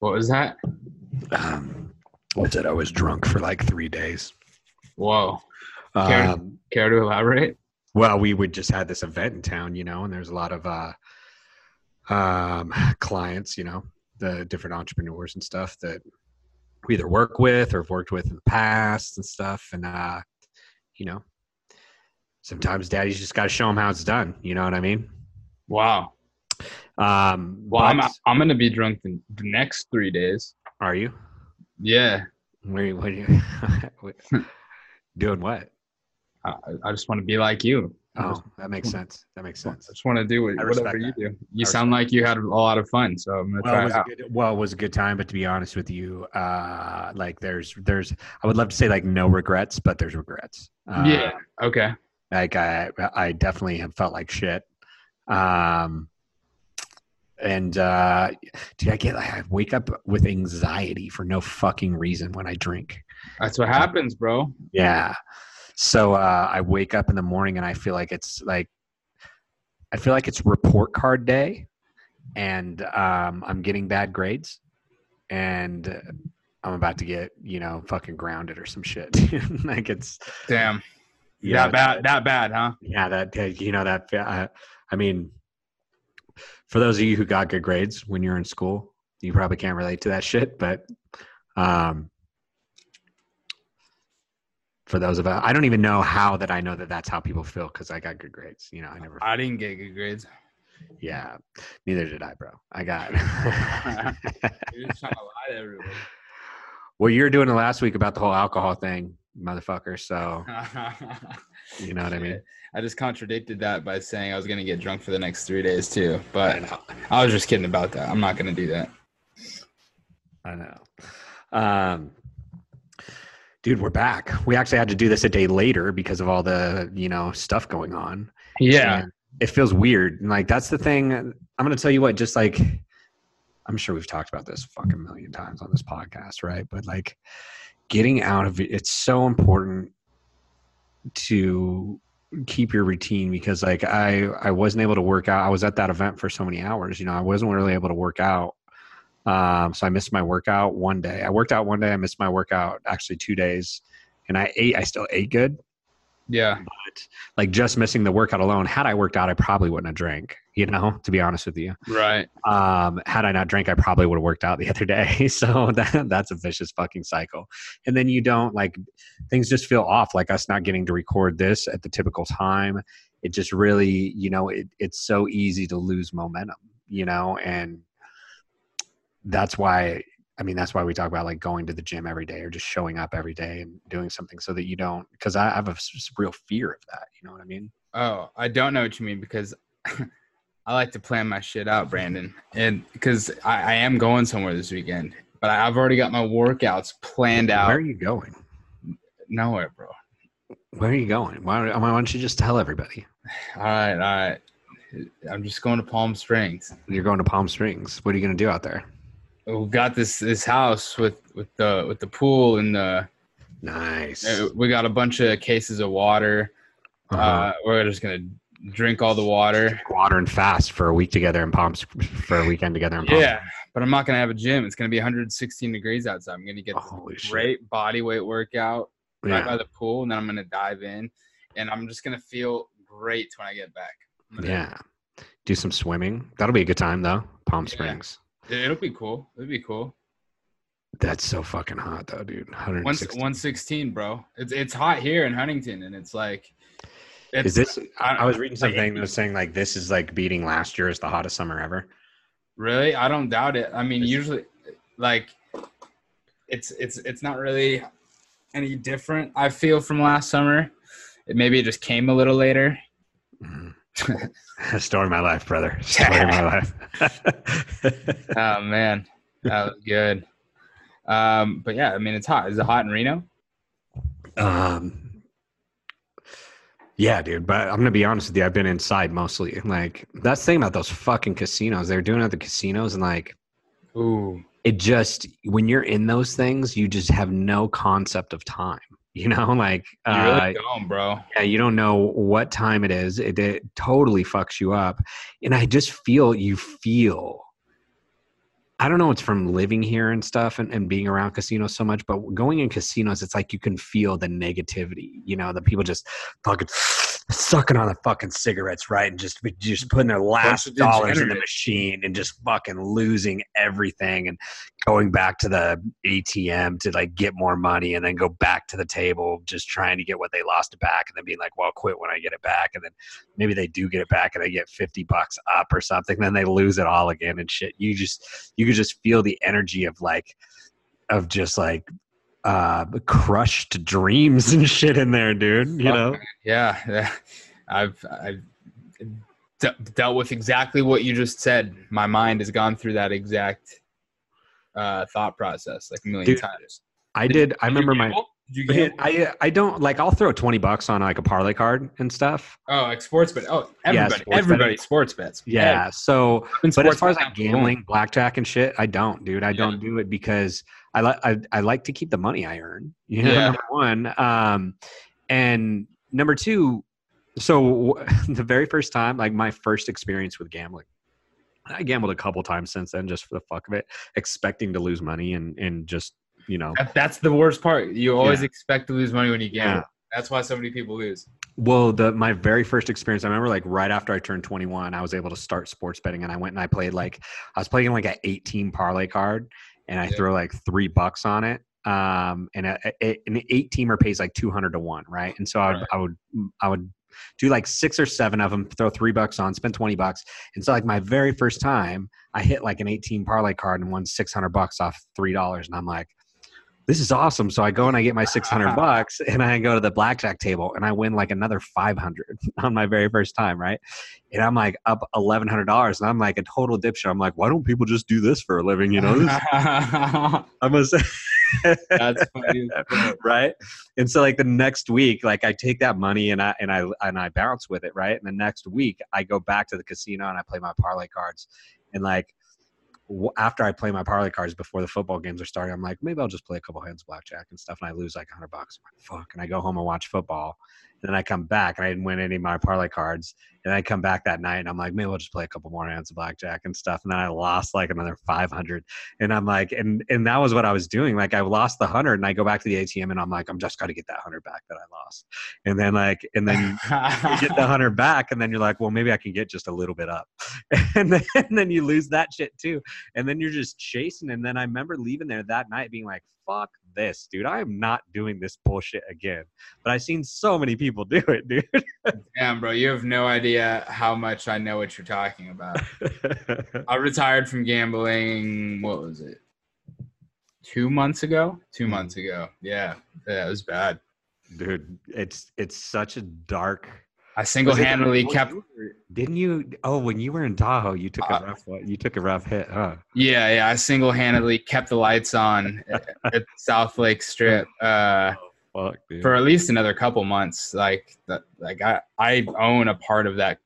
What was that? Um, I said I was drunk for like three days. Whoa. Care- Um, Care to elaborate? well, we would just had this event in town, you know, and there's a lot of uh, um, clients, you know, the different entrepreneurs and stuff that we either work with or have worked with in the past and stuff. And, uh, you know, sometimes daddy's just got to show them how it's done. You know what I mean? Wow. Um, Well, I'm I'm gonna be drunk the, the next three days. are you? Yeah. Where, you- what are you doing? What? I, I just want to be like you. Oh, just, that makes sense. That makes sense. I just want to do what, whatever you do. You I sound like you had a lot of fun, so I'm gonna Well, try it was a out. good, well, it was a good time, but to be honest with you, uh, like there's, there's, I would love to say like no regrets, but there's regrets. Uh, yeah. Okay. Like I, I definitely have felt like shit. Um, and, uh, dude, I get, like, I wake up with anxiety for no fucking reason when I drink. That's what happens, bro. Yeah. So, uh, I wake up in the morning and I feel like it's like, I feel like it's report card day and, um, I'm getting bad grades and uh, I'm about to get, you know, fucking grounded or some shit. like it's, Damn. yeah, that bad. That bad, huh? yeah, that you know that. Uh, I mean, for those of you who got good grades when you're in school, you probably can't relate to that shit. But um, for those of us, I don't even know how that I know that that's how people feel because I got good grades. You know, I never. I didn't get good grades. Yeah, neither did I, bro. I got. You're just trying to lie to everybody. well, you were doing it last week about the whole alcohol thing, motherfucker. So you know what I mean. I just contradicted that by saying I was gonna get drunk for the next three days too. But I was just kidding about that. I'm not gonna do that. I know. Um, dude, we're back. We actually had to do this a day later because of all the, you know, stuff going on. Yeah. And it feels weird. And like, that's the thing. I'm going to tell you what, just like, I'm sure we've talked about this a fucking million times on this podcast, right? But like, getting out of it, it's so important to keep your routine because like I I wasn't able to work out. I was at that event for so many hours, you know, I wasn't really able to work out. Um, so I missed my workout one day. I worked out one day. I missed my workout actually two days, and I ate. I still ate good, Yeah. but like just missing the workout alone. Had I worked out, I probably wouldn't have drank. You know, to be honest with you, Right. um, had I not drank, I probably would have worked out the other day. So that that's a vicious fucking cycle. And then you don't like things just feel off. Like us not getting to record this at the typical time. It just really, you know, it, it's so easy to lose momentum. You know, and that's why I mean, that's why we talk about like going to the gym every day or just showing up every day and doing something so that you don't, because I have a real fear of that. You know what I mean? Oh, I don't know what you mean because I like to plan my shit out, Brandon, and because I, I am going somewhere this weekend, but I've already got my workouts planned out. Where are you going? Nowhere, bro. Where are you going? Why, why don't you just tell everybody? All right, all right. I'm just going to Palm Springs. You're going to Palm Springs. What are you going to do out there? We got this this house with with the with the pool and the Nice. uh, we got a bunch of cases of water. uh Uh-huh. we're just gonna drink all the water. Water and fast for a week together in Palm for a weekend together in Palm. Yeah, but I'm not gonna have a gym. It's gonna be 116 degrees outside. I'm gonna get Holy shit. great body weight workout right by the pool, and then I'm gonna dive in, and I'm just gonna feel great when I get back. Yeah. Do some swimming. That'll be a good time though. Palm Yeah. Springs. It'll be cool. It'll be cool. That's so fucking hot though, dude. One 160. 116, bro. It's it's hot here in Huntington, and it's like. It's, Is this? I- I was reading something that was saying like this is like beating last year as the hottest summer ever. Really? I don't doubt it. I mean, usually like it's it's it's not really any different I feel from last summer. It maybe it just came a little later. Mhm. Story of my life, brother. Story of my life. Oh man. That was good. Um but yeah, I mean it's hot. Is it hot in Reno? Um, yeah, dude. But I'm gonna be honest with you. I've been inside mostly. Like that's the thing about those fucking casinos. They're doing at the casinos, and like Ooh. it just when you're in those things, you just have no concept of time. You know, like You uh, really going, bro. yeah, you don't know what time it is. It, it totally fucks you up. And I just feel you feel I don't know it's from living here and stuff and, and being around casinos so much, but going in casinos, it's like you can feel the negativity, you know, the people just fucking sucking on the fucking cigarettes, right? And just just putting their last dollars in the machine and just fucking losing everything and going back to the ATM to like get more money and then go back to the table just trying to get what they lost back and then being like, well, I'll quit when I get it back. And then maybe they do get it back and they get 50 bucks up or something. Then they lose it all again and shit. You just, you could just feel the energy of like, of just like uh crushed dreams and shit in there dude you know yeah, yeah. i've i've de- dealt with exactly what you just said my mind has gone through that exact uh thought process like a million Dude, times i did i remember my Did? I I don't like I'll throw 20 bucks on like a parlay card and stuff. oh like sports bet oh Yeah, everybody sports everybody sports bets Yeah. So but as far as like gambling, blackjack and shit, I don't, dude. I Yeah. don't do it because I like I, I like to keep the money I earn. You know, Yeah. number one. Um and number two, so the very first time, like my first experience with gambling. I gambled a couple times since then just for the fuck of it, expecting to lose money and and just, you know, That- that's the worst part you always Yeah. expect to lose money when you gamble Yeah. that's why so many people lose Well, the my very first experience, I remember like right after I turned 21, I was able to start sports betting, and I went and I played like I was playing like an 18 parlay card, and I Yeah. throw like three bucks on it. Um, and a, a- an eight teamer pays like 200 to one, right? And so I would, Right. I would I would do like six or seven of them, throw three bucks on, spend 20 bucks. And so like my very first time, I hit like an 18 parlay card and won 600 bucks off three dollars, and I'm like. This is awesome. So I go and I get my 600 bucks and I go to the blackjack table and I win like another 500 on my very first time, right? And I'm like up $1,100 and I'm like a total dipshit. I'm like, why don't people just do this for a living? You know, I'm gonna say, that's funny right? And so like the next week, like I take that money and I and I and I bounce with it, right? And the next week I go back to the casino and I play my parlay cards, and like after I play my parlay cards before the football games are starting, I'm like maybe I'll just play a couple hands blackjack and stuff, and I lose like hundred bucks. Like, Fuck, and I go home and watch football. And then I come back and I didn't win any of my parlay cards. And I come back that night and I'm like, maybe we'll just play a couple more hands of blackjack and stuff. And then I lost like another 500 and I'm like, and and that was what I was doing. Like I lost the hundred, and I go back to the ATM, and I'm like, I'm just got to get that hundred back that I lost. And then like, and then you get the hundred back, and then you're like, well, maybe I can get just a little bit up, and then and then you lose that shit too, and then you're just chasing. And then I remember leaving there that night, being like, fuck this, dude. I am not doing this bullshit again. But I've seen so many people do it, dude. Damn, bro, you have no idea how much I know what you're talking about. I retired from gambling. What was it? Two months ago. Two Hmm. months ago. Yeah, yeah, it was bad. dude, it's it's such a dark. I single-handedly Was it- kept. Didn't you? Oh, when you were in Tahoe, you took Uh, a rough. You took a rough hit, huh? Yeah, yeah. I single-handedly kept the lights on at at South Lake Strip uh, Fuck, for at least another couple months. Like, like I, I own a part of that,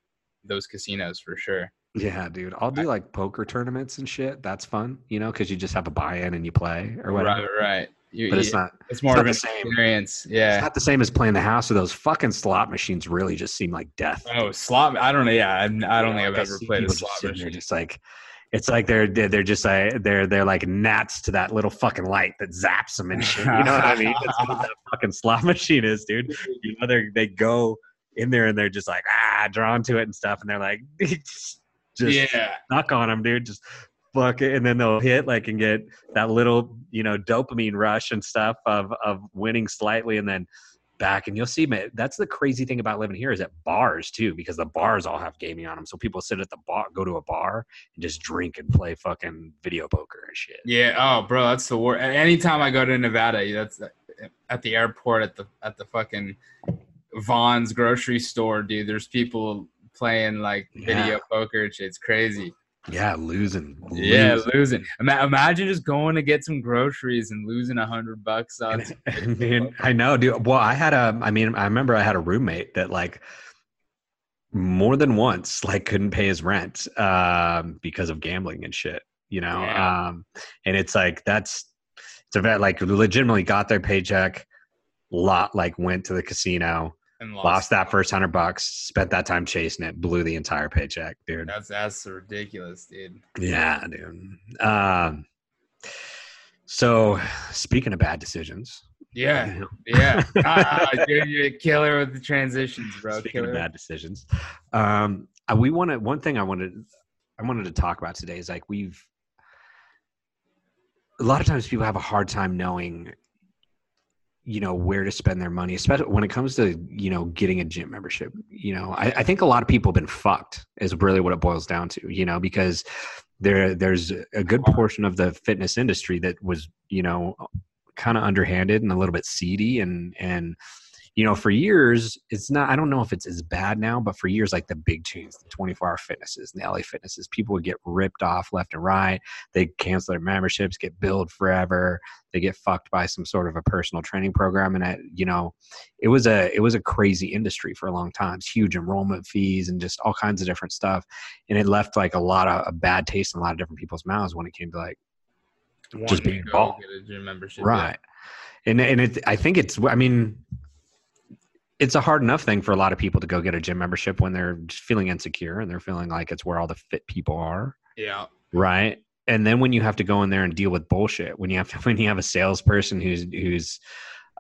those casinos for sure. yeah, dude. I'll do like poker tournaments and shit. That's fun, you know, because you just have a buy-in and you play or whatever. Right, right. You, But it's not. It's more not of the an same. experience. Yeah. It's not the same as playing the house. Or those fucking slot machines really just seem like death. Oh, slot. I don't know. Yeah, I, I don't know, think I've ever played a slot machine. Just like, it's like they're they're they're just like they're they're like gnats to that little fucking light that zaps them and shit. You know what I mean? That's what that fucking slot machine is, dude. You know, they they go in there and they're just like ah drawn to it and stuff, and they're like just yeah. knock on them, dude. Just fuck it, and then they'll hit like and get that little you know dopamine rush and stuff of of winning slightly, and then back and you'll see man that's the crazy thing about living here is at bars too because the bars all have gaming on them so people sit at the bar go to a bar and just drink and play fucking video poker and shit Yeah. Oh, bro, that's the worst. Anytime I go to Nevada, that's uh, at the airport, at the at the fucking Vons grocery store, dude. There's people playing like video Yeah. poker and shit. It's crazy. Yeah losing, Yeah, losing. losing. Ima- imagine just going to get some groceries and losing a hundred bucks on. And- and, video dude. I know, dude. Well, I had a. I mean, I remember I had a roommate that like more than once like couldn't pay his rent um, because of gambling and shit. You know, Yeah. um, and it's like that's it's a vet like legitimately got their paycheck, lot like went to the casino, And lost that first hundred bucks, spent that time chasing it, blew the entire paycheck, dude. That's that's ridiculous, dude. Yeah, dude. Um, so speaking of bad decisions, Yeah, yeah. Ah, you're a killer with the transitions, bro. speaking of bad decisions, um, we wanted one thing I wanted I wanted to talk about today is like we've a lot of times people have a hard time knowing you know where to spend their money especially when it comes to you know getting a gym membership you know I, I think a lot of people have been fucked is really what it boils down to you know because there there's a good portion of the fitness industry that was you know kind of underhanded and a little bit seedy and and you know for years it's not i don't know if it's as bad now but for years like the big chains the 24 hour fitnesses and the la fitnesses people would get ripped off left and right. They cancel their memberships get billed forever. They get fucked by some sort of a personal training program. And I, you know it was a it was a crazy industry for a long time. It's huge enrollment fees and just all kinds of different stuff. And it left like a lot of a bad taste in a lot of different people's mouths when it came to like just being involved. get a gym membership. right. And and it i think it's i mean it's a hard enough thing for a lot of people to go get a gym membership when they're just feeling insecure and they're feeling like it's where all the fit people are Yeah. right and then when you have to go in there and deal with bullshit when you have to when you have a salesperson who's who's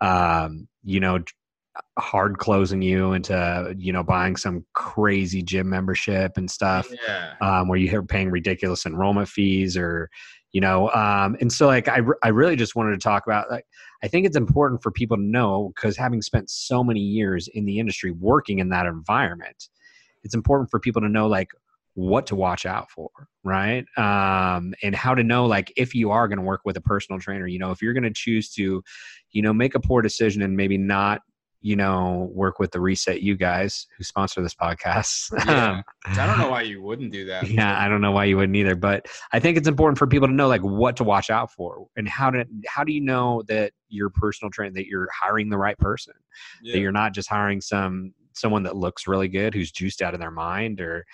um you know hard closing you into you know buying some crazy gym membership and stuff Yeah. um, where you're paying ridiculous enrollment fees or you know um, and so like I, I really just wanted to talk about like i think it's important for people to know because having spent so many years in the industry working in that environment it's important for people to know like what to watch out for right? Um, and how to know like if you are going to work with a personal trainer you know if you're going to choose to you know make a poor decision and maybe not you know work with the reset you guys who sponsor this podcast Yeah. I don't know why you wouldn't do that. yeah i don't know why you wouldn't either but i think it's important for people to know like what to watch out for and how to how do you know that your personal trainer that you're hiring the right person Yeah. that you're not just hiring some someone that looks really good who's juiced out of their mind or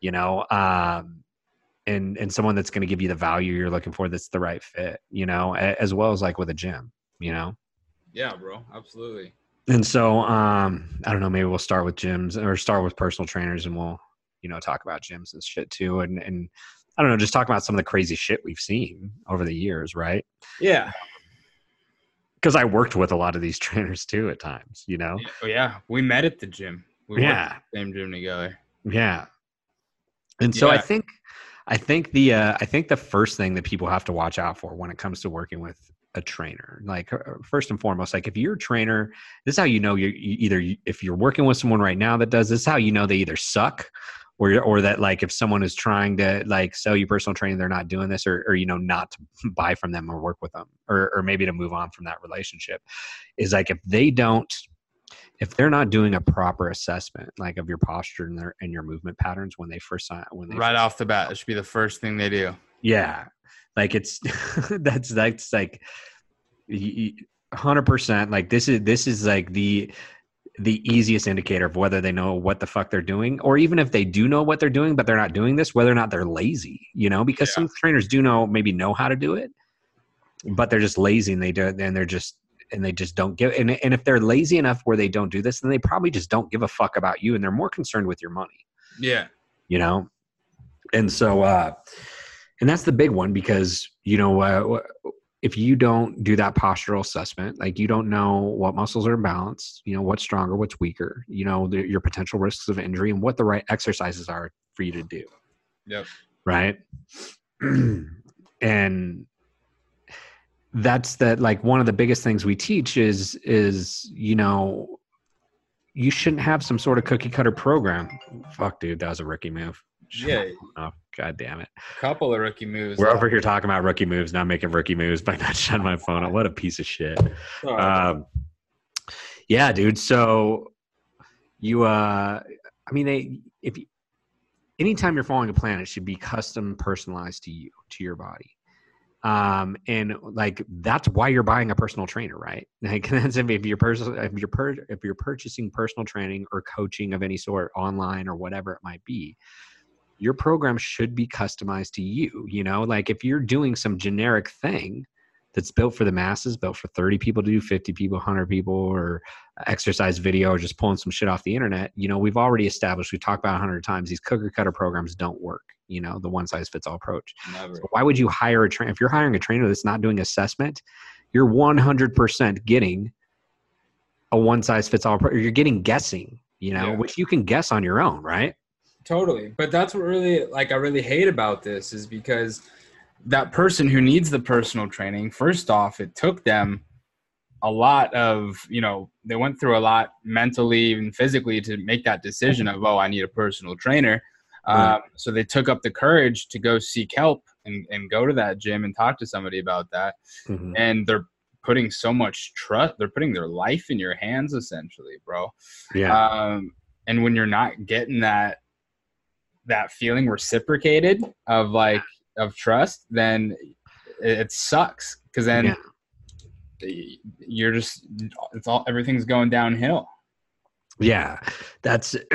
you know um and and someone that's going to give you the value you're looking for that's the right fit you know as well as like with a gym you know yeah, bro. Absolutely. And so um i don't know maybe we'll start with gyms or start with personal trainers and we'll you know talk about gyms and shit too and and i don't know just talk about some of the crazy shit we've seen over the years right Yeah. because i worked with a lot of these trainers too at times you know Yeah, oh, yeah. We met at the gym. We Yeah. at the same gym together. yeah and so i think i think the uh i think the first thing that people have to watch out for when it comes to working with a trainer like uh, first and foremost like if you're a trainer this is how you know you're you either if you're working with someone right now that does this is how you know they either suck or or that like if someone is trying to like sell you personal training they're not doing this or or you know not to buy from them or work with them or or maybe to move on from that relationship is like if they don't if they're not doing a proper assessment like of your posture and their and your movement patterns when they first sign when they Right off the bat, it should be the first thing they do. yeah, like it's that's that's like hundred percent. Like this is this is like the the easiest indicator of whether they know what the fuck they're doing, or even if they do know what they're doing, but they're not doing this, whether or not they're lazy. You know, because Yeah. some trainers do know maybe know how to do it, but they're just lazy and they do and they're just and they just don't give and, and if they're lazy enough where they don't do this then they probably just don't give a fuck about you and they're more concerned with your money Yeah. you know and so uh and that's the big one because you know uh, if you don't do that postural assessment like you don't know what muscles are imbalanced you know what's stronger what's weaker you know the, your potential risks of injury and what the right exercises are for you to do. Yep. right? And that's that like one of the biggest things we teach is is you know you shouldn't have some sort of cookie cutter program. Fuck dude that was a rookie move Yeah. oh god damn it A Couple of rookie moves. we're over here talking about rookie moves not making rookie moves by not shutting my phone up what a piece of shit um, yeah, dude. So you, uh, I mean, they, if you, anytime you're following a plan, it should be custom personalized to you, to your body. Um, and like, that's why you're buying a personal trainer, right? Like that's if, if you're person, if you're per, if you're purchasing personal training or coaching of any sort online or whatever it might be, your program should be customized to you, you know, like if you're doing some generic thing, that's built for the masses, built for 30 people to do 50 people, 100 people, or exercise video, or just pulling some shit off the internet, you know, we've already established, we've talked about 100 times, these cookie cutter programs don't work, you know, the one size fits all approach. Never. So why would you hire a trainer? If you're hiring a trainer that's not doing assessment, you're 100% getting a one size fits all. Pro- you're getting guessing, you know, Yeah. which you can guess on your own, right? Totally. But that's what really like I really hate about this is because that person who needs the personal training, first off, it took them a lot of, you know, they went through a lot mentally and physically to make that decision of, oh, I need a personal trainer. Um, so they took up the courage to go seek help and, and go to that gym and talk to somebody about that. Mhm. And they're putting so much trust, they're putting their life in your hands essentially, bro Yeah. um, and when you're not getting that that feeling reciprocated of like of trust then it, it sucks because then Yeah. you're just it's all everything's going downhill Yeah, that's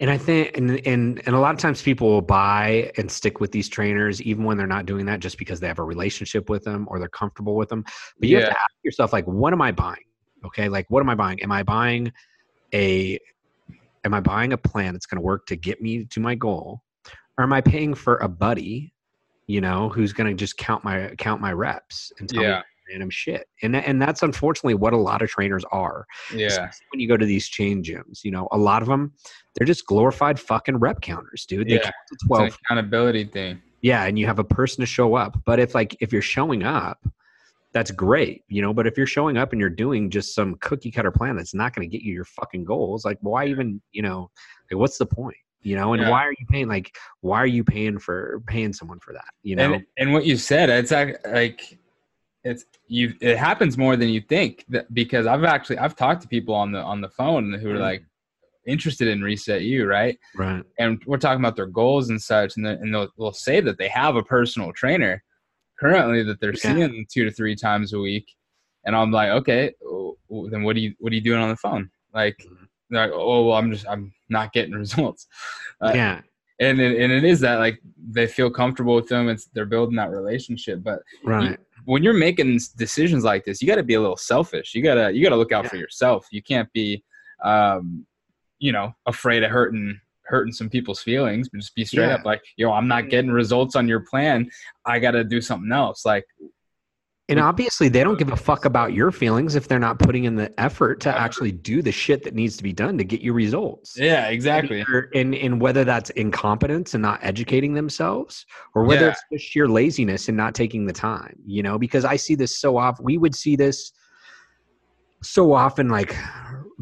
and I think and and and a lot of times people will buy and stick with these trainers even when they're not doing that just because they have a relationship with them or they're comfortable with them. But you have to ask yourself like what am I buying? Okay? Like what am I buying? Am I buying a am I buying a plan that's going to work to get me to my goal? Or am I paying for a buddy, you know, who's going to just count my count my reps and tell me yeah random shit? And that, and that's unfortunately what a lot of trainers are yeah especially when you go to these chain gyms you know a lot of them they're just glorified fucking rep counters dude they Yeah. count to it's 12 an accountability thing yeah and you have a person to show up but if like if you're showing up that's great you know but if you're showing up and you're doing just some cookie cutter plan that's not going to get you your fucking goals like why even you know like what's the point you know and Yeah. why are you paying like why are you paying for paying someone for that you know and and what you said it's ac- like it's you it happens more than you think that, because i've actually i've talked to people on the on the phone who are Mm. like interested in reset you right right and we're talking about their goals and such, and, the, and they'll, they'll say that they have a personal trainer currently that they're Yeah. seeing two to three times a week, and I'm like, okay, then what are you what are you doing on the phone? Like, Mhm. they're like oh, well, I'm just I'm not getting results, Uh, yeah and it, and it is that like they feel comfortable with them, it's they're building that relationship, but right when you're making decisions like this, you got to be a little selfish. You gotta you gotta look out for yourself. You can't be, um, you know, afraid of hurting hurting some people's feelings. But just be straight Yeah. up like, yo, I'm not mm-hmm. getting results on your plan. I got to do something else. Like, And obviously, they don't give a fuck about your feelings if they're not putting in the effort to actually do the shit that needs to be done to get you results. yeah, exactly. And, and, and whether that's incompetence and not educating themselves, or whether Yeah. it's just sheer laziness and not taking the time, you know, because I see this so often. We would see this so often, like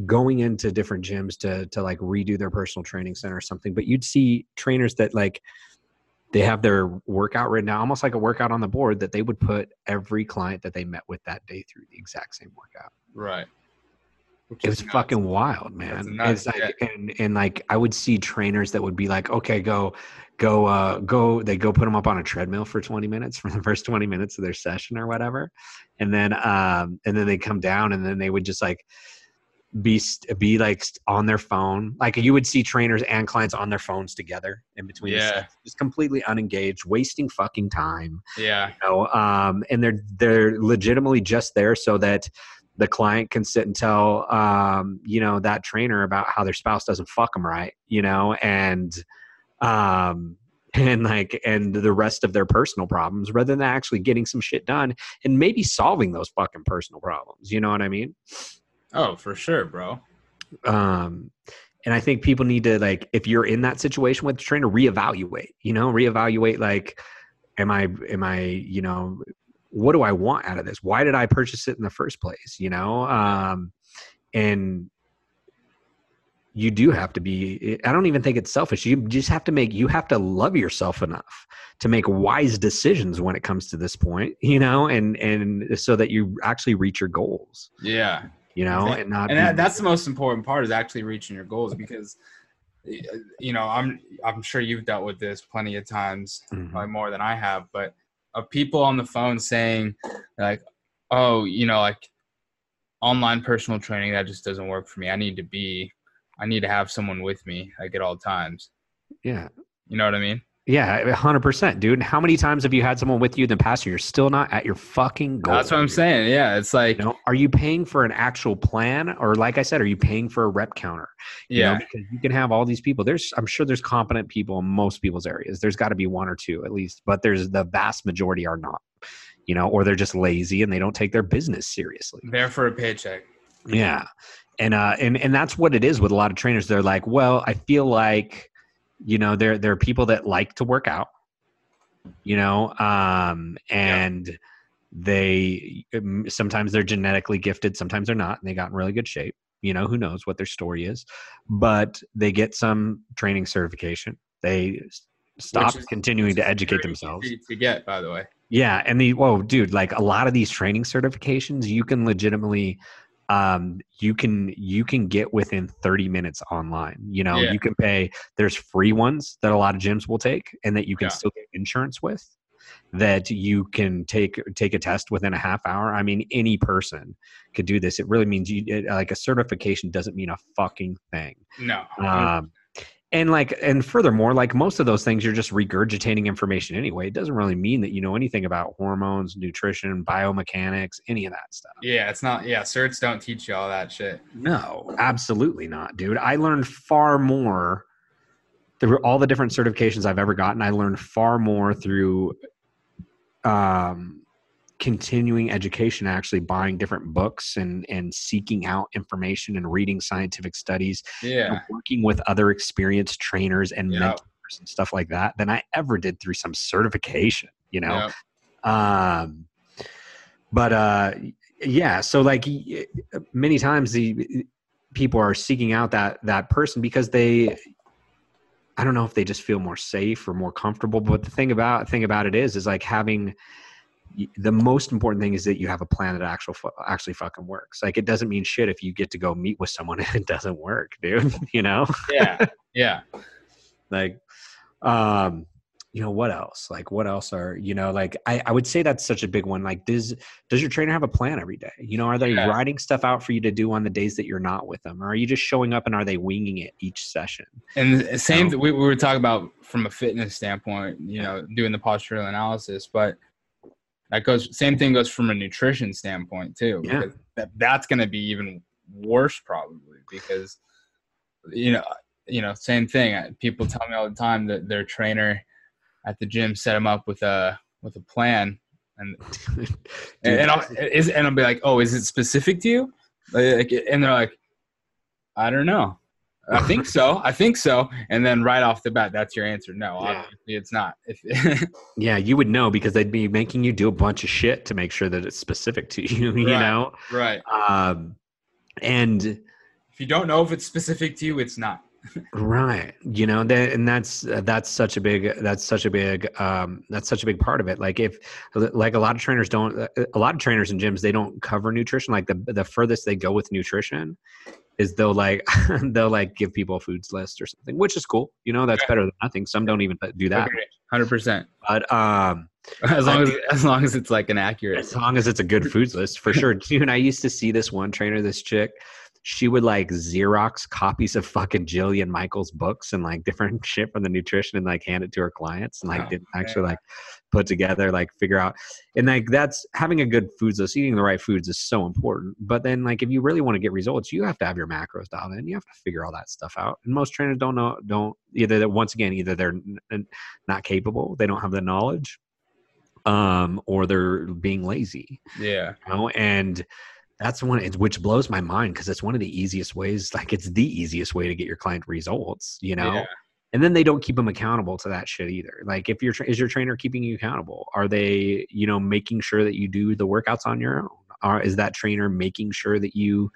going into different gyms to to like redo their personal training center or something. But you'd see trainers that like they have their workout written down, almost like a workout on the board that they would put every client that they met with that day through the exact same workout. Right. Which It was nuts. fucking wild, man. Nuts, it's like and and like I would see trainers that would be like, okay, go, go, uh, go. They go put them up on a treadmill for twenty minutes for the first twenty minutes of their session or whatever, and then um and then they come down and then they would just like be be like on their phone. Like you would see trainers and clients on their phones together in between. Yeah. sets, just completely unengaged, wasting fucking time Yeah. you know um, and they're they're legitimately just there so that the client can sit and tell um, you know that trainer about how their spouse doesn't fuck them right you know and um and like and the rest of their personal problems rather than actually getting some shit done and maybe solving those fucking personal problems you know what i mean Oh, for sure, bro. um and i think people need to like if you're in that situation with the trainer reevaluate you know reevaluate like am i am i you know what do i want out of this why did i purchase it in the first place you know um and you do have to be i don't even think it's selfish you just have to make you have to love yourself enough to make wise decisions when it comes to this point you know and and so that you actually reach your goals Yeah. You know and not and that, that's the most important part is actually reaching your goals because you know i'm i'm sure you've dealt with this plenty of times Mhm. probably more than i have but of people on the phone saying like oh you know like online personal training that just doesn't work for me. I need to be i need to have someone with me like at all times. Yeah. You know what i mean Yeah, hundred percent, dude. How many times have you had someone with you in the past and you're still not at your fucking goal? That's what I'm saying. Yeah, it's like You know, are you paying for an actual plan, or like I said, are you paying for a rep counter? You know, yeah, because you can have all these people. There's, I'm sure there's competent people in most people's areas. There's got to be one or two at least, but there's the vast majority are not. You know, or they're just lazy and they don't take their business seriously. there for a paycheck. Yeah. And uh and and that's what it is with a lot of trainers. They're like, well, I feel like, you know, there there are people that like to work out, you know, um, and they um, sometimes they're genetically gifted, sometimes they're not, and they got in really good shape. You know, who knows what their story is, but they get some training certification. They stop is- continuing to educate themselves. to get, by the way. Yeah, and the whoa, dude, like a lot of these training certifications, you can legitimately um you can you can get within 30 minutes online. You know, Yeah. you can pay there's free ones that a lot of gyms will take and that you can Yeah. still get insurance with that you can take take a test within a half hour. I mean, any person could do this. It really means you it, like a certification doesn't mean a fucking thing. No. Um, and like, and furthermore, like most of those things, you're just regurgitating information anyway. It doesn't really mean that you know anything about hormones, nutrition, biomechanics, any of that stuff. yeah, it's not. Yeah, certs don't teach you all that shit. No, absolutely not, dude. I learned far more through all the different certifications I've ever gotten. I learned far more through um, continuing education, actually buying different books and and seeking out information and reading scientific studies Yeah. working with other experienced trainers and Yeah. mentors and stuff like that than I ever did through some certification, you know? Yep. Um, but uh, yeah, so like many times the people are seeking out that that person because they I don't know if they just feel more safe or more comfortable. But the thing about thing about it is, is like having the most important thing is that you have a plan that actual actually fucking works. Like it doesn't mean shit if you get to go meet with someone and it doesn't work, dude. You know, Yeah. Yeah. like, um, you know what else? Like what else are you know? Like I, I would say that's such a big one. Like does does your trainer have a plan every day? You know, are they Yeah. writing stuff out for you to do on the days that you're not with them, or are you just showing up and are they winging it each session? And the same, No. we, we were talking about from a fitness standpoint, you know, doing the postural analysis, but that goes, same thing goes from a nutrition standpoint too. Yeah. That, that's going to be even worse probably because, you know, you know, same thing. People tell me all the time that their trainer at the gym set them up with a, with a plan and, Dude, and, and I'll, is, and I'll be like, oh, is it specific to you? Like, and they're like, I don't know. I think so. I think so. And then right off the bat, that's your answer. No, Yeah. obviously it's not. Yeah, you would know because they'd be making you do a bunch of shit to make sure that it's specific to you, you Right. know? right. Um, and If you don't know if it's specific to you, it's not. right, you know, that, and that's uh, that's such a big that's such a big um, that's such a big part of it. Like if like a lot of trainers don't, uh, a lot of trainers in gyms they don't cover nutrition. Like the the furthest they go with nutrition is they'll like they'll like give people a foods list or something, which is cool. You know, that's Yeah. better than nothing. Some don't even do that, Hundred percent. but um. As long as as long as it's like an accurate. as long as it's a good foods list for sure dude i used to see this one trainer this chick she would like xerox copies of fucking jillian michaels books and like different shit from the nutrition and like hand it to her clients and like Oh, didn't actually like put together like figure out and like that's having a good foods list eating the right foods is so important but then like if you really want to get results you have to have your macros dialed in you have to figure all that stuff out and most trainers don't know don't either that once again either they're n- not capable they don't have the knowledge um or they're being lazy Yeah. you know and that's one which blows my mind because it's one of the easiest ways like it's the easiest way to get your client results you know Yeah. And then they don't keep them accountable to that shit either. Like if your is your trainer keeping you accountable? Are they you know making sure that you do the workouts on your own? Or is that trainer making sure that you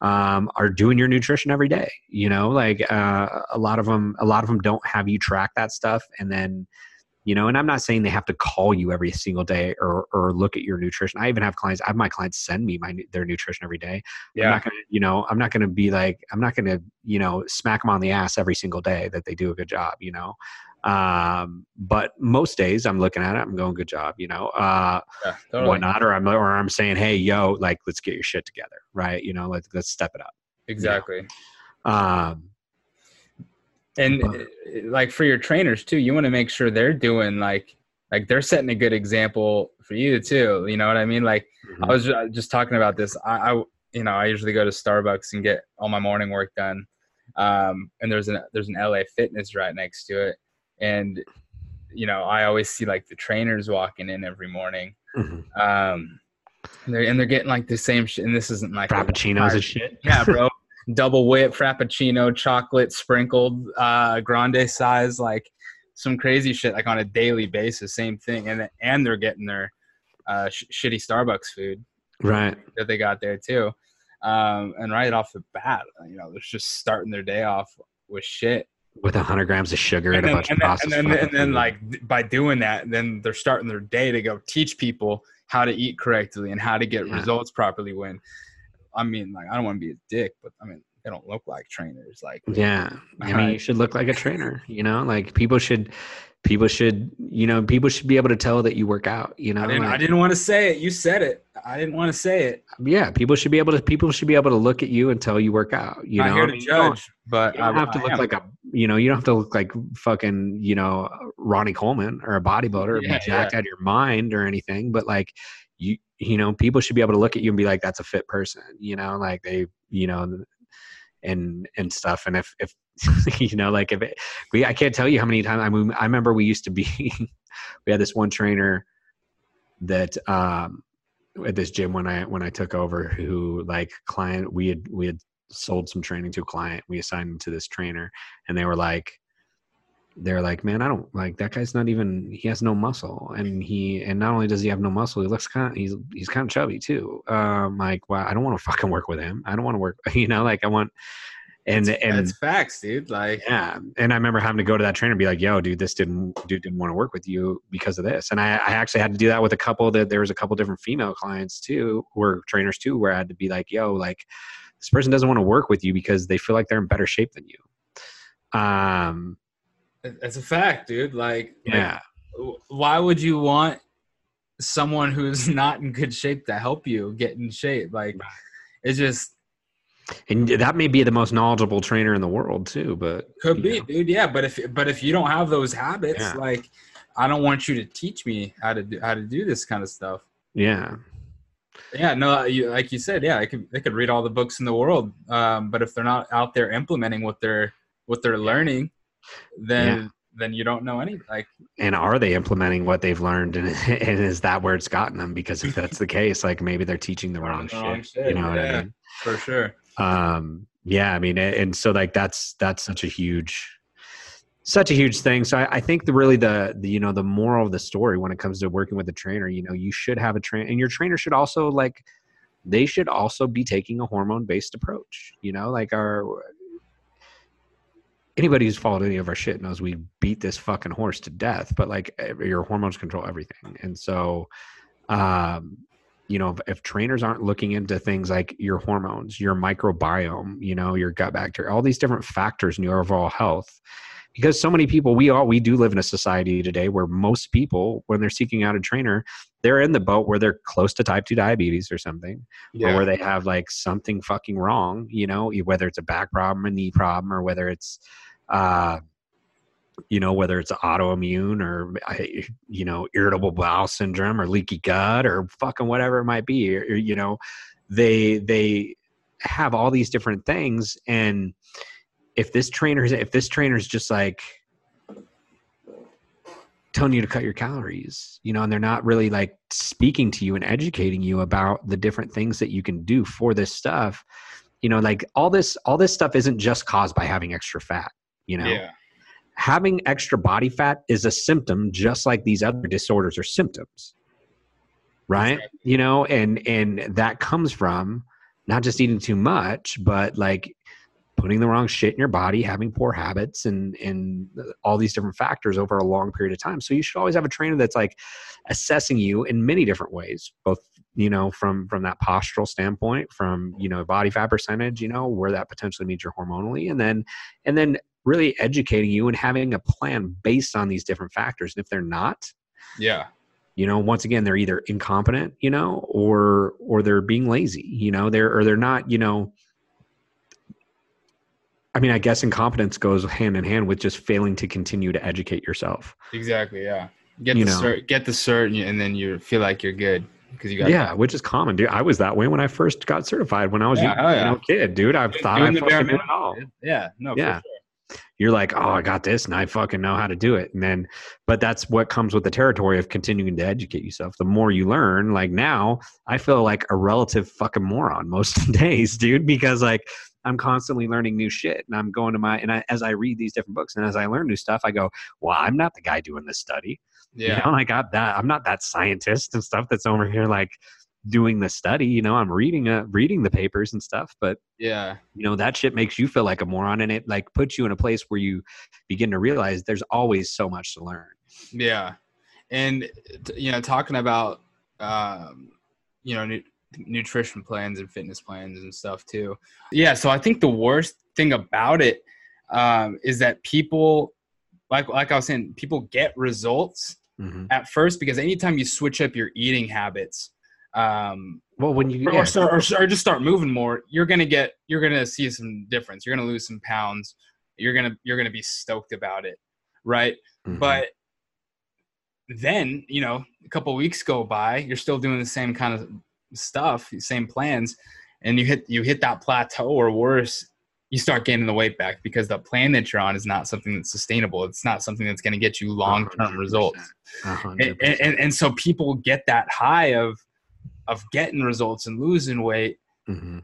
um, are doing your nutrition every day? You know like uh, a lot of them a lot of them don't have you track that stuff and then you know and i'm not saying they have to call you every single day or or look at your nutrition i even have clients i have my clients send me my their nutrition every day i'm Yeah. not gonna you know i'm not gonna be like i'm not gonna you know smack them on the ass every single day that they do a good job you know um but most days i'm looking at it i'm going good job you know uh Yeah. Totally. whatnot or i'm or i'm saying hey yo like let's get your shit together right you know let's let's step it up Exactly. um and uh, like for your trainers too you want to make sure they're doing like like they're setting a good example for you too you know what i mean like mm-hmm. i was just talking about this I, I, you know i usually go to starbucks and get all my morning work done um and there's an there's an la fitness right next to it and you know i always see like the trainers walking in every morning mm-hmm. um and they're, and they're getting like the same shit and this isn't like frappuccinos and shit yeah bro double whip frappuccino chocolate sprinkled uh grande size like some crazy shit like on a daily basis same thing. And and they're getting their uh sh- shitty starbucks food right. that they got there too. Um and right off the bat you know they're just starting their day off with shit. With a hundred grams of sugar and, and, then, a bunch and of processed and then, and then like by doing that then they're starting their day to go teach people how to eat correctly and how to get yeah. results properly when i mean like i don't want to be a dick but i mean they don't look like trainers. Like yeah, I mean, you should look like a trainer. You know, like people should, people should, you know, people should be able to tell that you work out. You know, I didn't, like, I didn't want to say it. You said it. I didn't want to say it. Yeah, people should be able to. People should be able to look at you and tell you work out. You Not know, here to I mean, judge, but you don't I, have to I look am. like a. You know, you don't have to look like fucking. You know, Ronnie Coleman or a bodybuilder or be jacked yeah. out of your mind or anything. But like, you you know people should be able to look at you and be like that's a fit person you know like they you know and and stuff. And if if you know like if it, we i can't tell you how many times i mean i remember we used to be we had this one trainer that um at this gym when i when i took over who like client we had we had sold some training to a client. We assigned him to this trainer and they were like they're like, man, I don't like that guy's not even he has no muscle, and he and not only does he have no muscle, he looks kind of he's he's kind of chubby too. Um, like, well, I don't want to fucking work with him. I don't want to work, you know, like I want. And that's, and that's facts, dude. Like, yeah. And I remember having to go to that trainer and be like, "Yo, dude, this didn't dude didn't want to work with you because of this." And I, I actually had to do that with a couple that there was a couple different female clients too, were trainers too, where I had to be like, "Yo, like this person doesn't want to work with you because they feel like they're in better shape than you." Um, it's a fact, dude. Like, yeah. Like, why would you want someone who's not in good shape to help you get in shape? Like, it's just. And that may be the most knowledgeable trainer in the world too, but could be, know. dude. Yeah, but if but if you don't have those habits, yeah. like, I don't want you to teach me how to do how to do this kind of stuff. Yeah. Yeah, no, you, like you said, yeah, I could they could read all the books in the world, um, but if they're not out there implementing what they're what they're learning, then yeah. then you don't know any like and are they implementing what they've learned? And, and is that where it's gotten them? Because if that's the case like maybe they're teaching the wrong, the shit, wrong shit, you know yeah, what i mean? for sure. Um yeah i mean and so like that's that's such a huge such a huge thing. So I, I, think the really the, the you know the moral of the story when it comes to working with a trainer you know you should have a train and your trainer should also like they should also be taking a hormone based approach you know like our anybody who's followed any of our shit knows we beat this fucking horse to death but like your hormones control everything. And so um you know if, if, trainers aren't looking into things like your hormones your microbiome you know your gut bacteria all these different factors in your overall health because so many people we all we do live in a society today where most people when they're seeking out a trainer they're in the boat where they're close to type 2 diabetes or something yeah. or where they have like something fucking wrong you know whether it's a back problem a knee problem or whether it's uh, you know whether it's autoimmune or you know irritable bowel syndrome or leaky gut or fucking whatever it might be or, you know they they have all these different things and if this trainer is if this trainer is just like telling you to cut your calories you know and they're not really like speaking to you and educating you about the different things that you can do for this stuff you know like all this all this stuff isn't just caused by having extra fat you know yeah. having extra body fat is a symptom just like these other disorders are symptoms right exactly. you know and and that comes from not just eating too much but like putting the wrong shit in your body having poor habits and and all these different factors over a long period of time so you should always have a trainer that's like assessing you in many different ways both you know from from that postural standpoint from you know body fat percentage you know where that potentially means you're hormonally and then and then really educating you and having a plan based on these different factors. And if they're not, yeah, you know, once again, they're either incompetent, you know, or or they're being lazy, you know, they're or they're not, you know. I mean, I guess incompetence goes hand in hand with just failing to continue to educate yourself. Exactly. Yeah. Get You the know. cert, get the cert, and, then you feel like you're good because you got Yeah, which is common, dude. I was that way when I first got certified when I was Yeah, a hell yeah. you know, kid, dude. I thought I fucking knew it all. Yeah. No. Yeah. For sure. You're like, oh, I got this, and I fucking know how to do it. And then, but that's what comes with the territory of continuing to educate yourself. The more you learn, like now, I feel like a relative fucking moron most days, dude, because like I'm constantly learning new shit, and I'm going to my and I, as I read these different books and as I learn new stuff, I go, well, I'm not the guy doing this study. Yeah. You know, like I got that I'm not that scientist and stuff that's over here like doing the study. You know, I'm reading uh reading the papers and stuff, but Yeah. you know that shit makes you feel like a moron, and it like puts you in a place where you begin to realize there's always so much to learn. Yeah, and you know, talking about um, you know nutrition plans and fitness plans and stuff too. Yeah, so I think the worst thing about it um, is that people, like like I was saying, people get results Mm-hmm. at first because anytime you switch up your eating habits. Um, Well, when you or, yeah, start, or, or just start moving more, you're gonna get you're gonna see some difference. You're gonna lose some pounds. You're gonna you're gonna be stoked about it, right? mhm. but then you know a couple weeks go by you're still doing the same kind of stuff same plans and you hit you hit that plateau or worse you start gaining the weight back because the plan that you're on is not something that's sustainable. It's not something that's going to get you long-term results. And, and, and, so people get that high of of getting results and losing weight Mhm.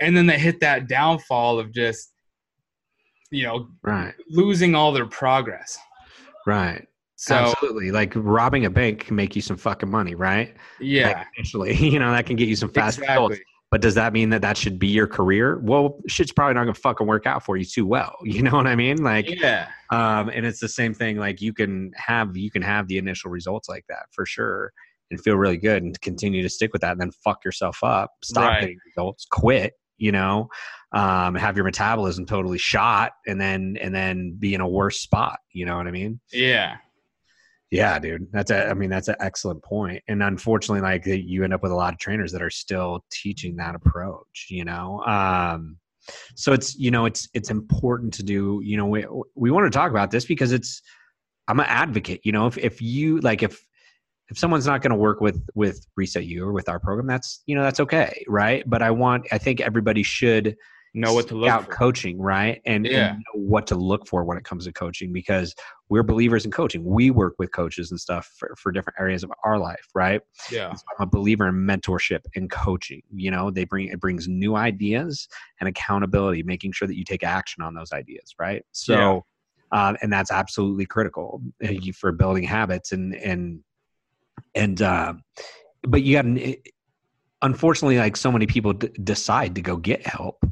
and then they hit that downfall of just you know right, losing all their progress. Right, so absolutely. Like robbing a bank can make you some fucking money, right? yeah like, initially, you know that can get you some fast results. But does that mean that that should be your career? Well, shit's probably not gonna fucking work out for you too well. You know what I mean? Like, yeah um, and it's the same thing. Like you can have you can have the initial results like that for sure, and feel really good, and continue to stick with that, and then fuck yourself up, stop Right. getting results, quit. You know, um, have your metabolism totally shot, and then and then be in a worse spot. You know what I mean? Yeah. Yeah, dude. That's a. I mean, that's an excellent point. And unfortunately, like you end up with a lot of trainers that are still teaching that approach. You know, um, so it's you know it's it's important to do. You know, we we want to talk about this because it's. I'm an advocate. You know, if if you like if if someone's not going to work with with reset you or with our program, that's you know that's okay, right? But I want. I think everybody should Know what to look out for. coaching, right? And, Yeah. and know what to look for when it comes to coaching because we're believers in coaching. We work with coaches and stuff for, for different areas of our life, right? Yeah. So I'm a believer in mentorship and coaching. You know, they bring it brings new ideas and accountability, making sure that you take action on those ideas, right? So, um, and that's absolutely critical uh, for building habits and and and uh, but you got to unfortunately like so many people d- decide to go get help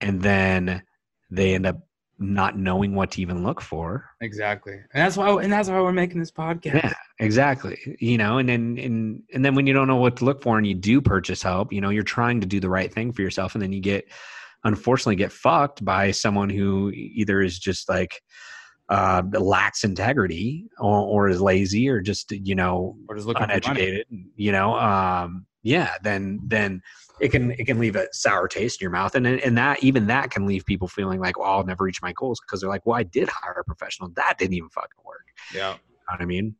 and then they end up not knowing what to even look for Exactly. And that's why and that's why we're making this podcast. yeah exactly you know and then and and then when you don't know what to look for and you do purchase help you know you're trying to do the right thing for yourself and then you get unfortunately get fucked by someone who either is just like uh lacks integrity or, or is lazy or just you know We're just looking for money. uneducated you know um yeah then then it can it can leave a sour taste in your mouth and and that even that can leave people feeling like well i'll never reach my goals because they're like well i did hire a professional that didn't even fucking work Yeah. you know what i mean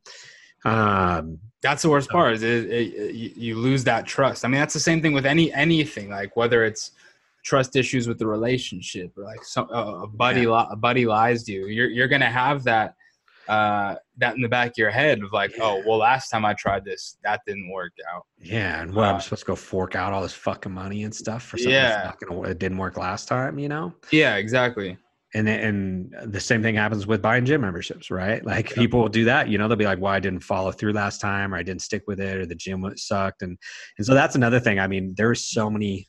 um That's the worst part is it, it, you, lose that trust. I mean, that's the same thing with any anything like whether it's trust issues with the relationship or like some uh, a buddy Yeah. li- a buddy lies to you. You're you're gonna have that uh that in the back of your head of like, oh well, last time I tried this, that didn't work out. yeah and what i'm Uh, supposed to go fork out all this fucking money and stuff for something Yeah. that's not gonna it didn't work last time you know Yeah, exactly. and and the same thing happens with buying gym memberships, right? Like Yeah. people will do that, you know, they'll be like, "Well, I didn't follow through last time, or I didn't stick with it, or the gym sucked," and and so that's another thing. I mean, there's so many.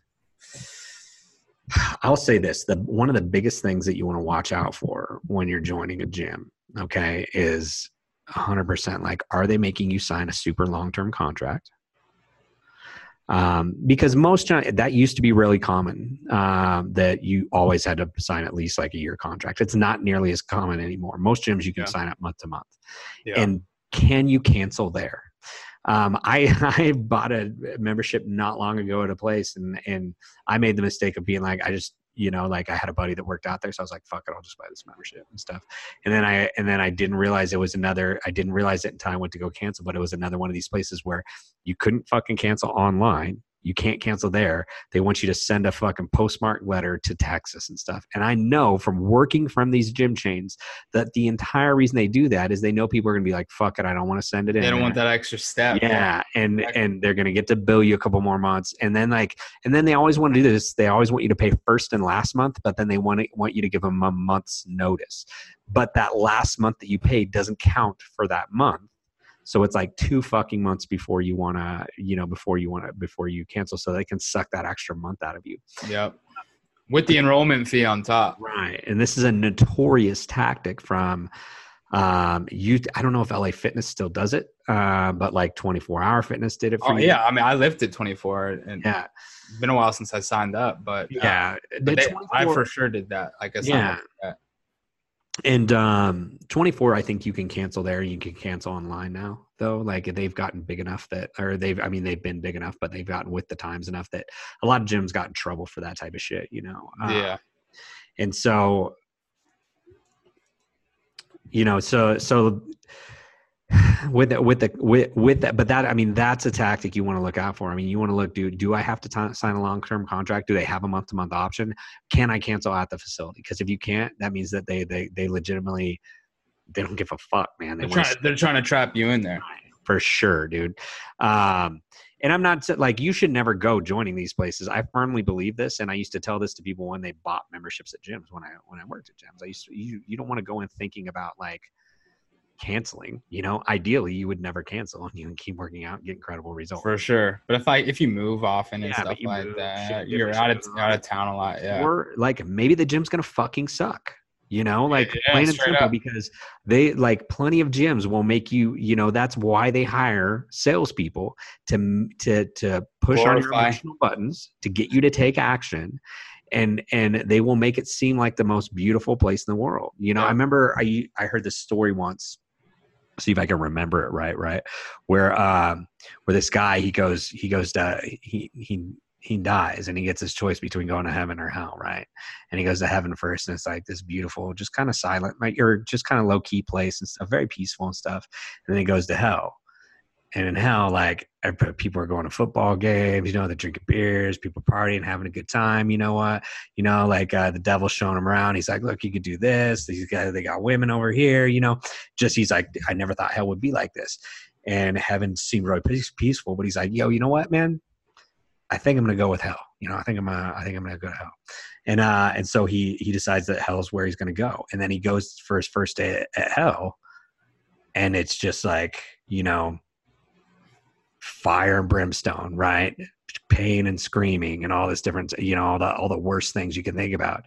I'll say this: the one of the biggest things that you want to watch out for when you're joining a gym, okay, is 100% like, are they making you sign a super long term contract? um, because most that used to be really common um, that you always had to sign at least like a year contract. It's not nearly as common anymore. Most gyms you can Yeah. sign up month to month. Yeah. And can you cancel there? Um, I I bought a membership not long ago at a place, and and I made the mistake of being like, I just you know, like I had a buddy that worked out there, so I was like, fuck it, I'll just buy this membership and stuff. And then I and then I didn't realize it was another. I didn't realize it until I went to go cancel, but it was another one of these places where you couldn't fucking cancel online you can't cancel there. They want you to send a fucking postmark letter to Texas and stuff. And I know from working from these gym chains that the entire reason they do that is they know people are gonna be like, fuck it, I don't want to send it in. They don't want that extra step. Yeah, and and they're gonna get to bill you a couple more months, and then like, and then they always want to do this. They always want you to pay first and last month, but then they want to, want you to give them a month's notice. But that last month that you paid doesn't count for that month. So it's like two fucking months before you want to, you know, before you want to, before you cancel, so they can suck that extra month out of you. Yep. With the enrollment fee on top. Right. And this is a notorious tactic from um you i don't know if la fitness still does it uh but like 24 hour fitness did it for oh, you. yeah i mean i lifted 24 and yeah it's been a while since i signed up but uh, yeah but The they, i for sure did that like i Yeah. that. And um 24 i think you can cancel there you can cancel online now though like they've gotten big enough that or they've i mean they've been big enough but they've gotten with the times enough that a lot of gyms got in trouble for that type of shit you know Uh, yeah. and so you know so so with the, with the with with that but that i mean that's a tactic you want to look out for. I mean you want to look do do i have to ti- sign a long-term contract? Do they have a month-to-month option? Can i cancel at the facility? Because if you can't that means that they they they legitimately they don't give a fuck man. They they're want trying, they're trying to trap you in there. For sure, dude. Um, and I'm not like you should never go joining these places. I firmly believe this, and I used to tell this to people when they bought memberships at gyms. When I when I worked at gyms, I used to you you don't want to go in thinking about like canceling. You know, ideally you would never cancel and you can keep working out and get incredible results. for sure but if i if you move often and Yeah, stuff like move, that you're out of out of town a lot yeah Or like maybe the gym's gonna fucking suck. You know, like Yeah, plain and simple, up. because they like plenty of gyms will make you. You know, that's why they hire salespeople to to to push on your Glorify. emotional buttons to get you to take action, and and they will make it seem like the most beautiful place in the world. You know, Yeah. I remember I I heard this story once. See if I can remember it right, right? Where um where this guy he goes he goes to he he he dies and he gets his choice between going to heaven or hell, right? And he goes to heaven first, and it's like this beautiful, just kind of silent, like or just kind of low key place and stuff, very peaceful and stuff. And then he goes to hell, and in hell, like people are going to football games, you know, they're drinking beers, people partying, having a good time. You know what? You know, like uh, the devil's showing him around. He's like, look, you could do this. These guys, they got women over here. You know, just he's like, I never thought hell would be like this. And heaven seemed really peaceful, but he's like, yo, you know what, man? I think I'm gonna go with hell. You know, I think I'm gonna, I think I'm gonna go to hell. And uh, and so he he decides that hell's where he's gonna go. And then he goes for his first day at, at hell, and it's just like you know, fire and brimstone, right? Pain and screaming and all this different, you know, all the all the worst things you can think about.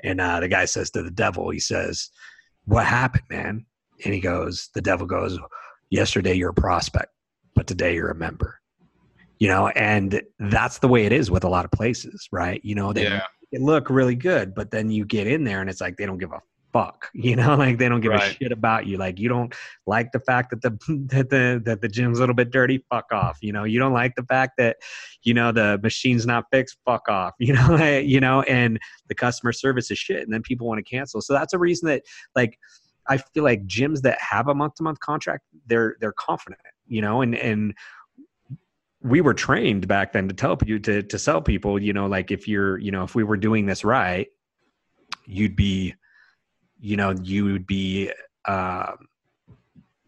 And uh, the guy says to the devil, he says, "What happened, man?" And he goes, the devil goes, "Yesterday you're a prospect, but today you're a member." You know, and that's the way it is with a lot of places, right? You know, they yeah they look really good, but then you get in there and it's like they don't give a fuck. You know, like they don't give a shit about you. Like you don't like the fact that the that the that the gym's a little bit dirty, fuck off. You know, you don't like the fact that you know the machine's not fixed, fuck off. You know, like, you know, and the customer service is shit, and then people want to cancel. So that's a reason that like I feel like gyms that have a month to month contract, they're they're confident. You know, and and we were trained back then to tell you to to sell people you know like if you're you know if we were doing this right you'd be you know you would be um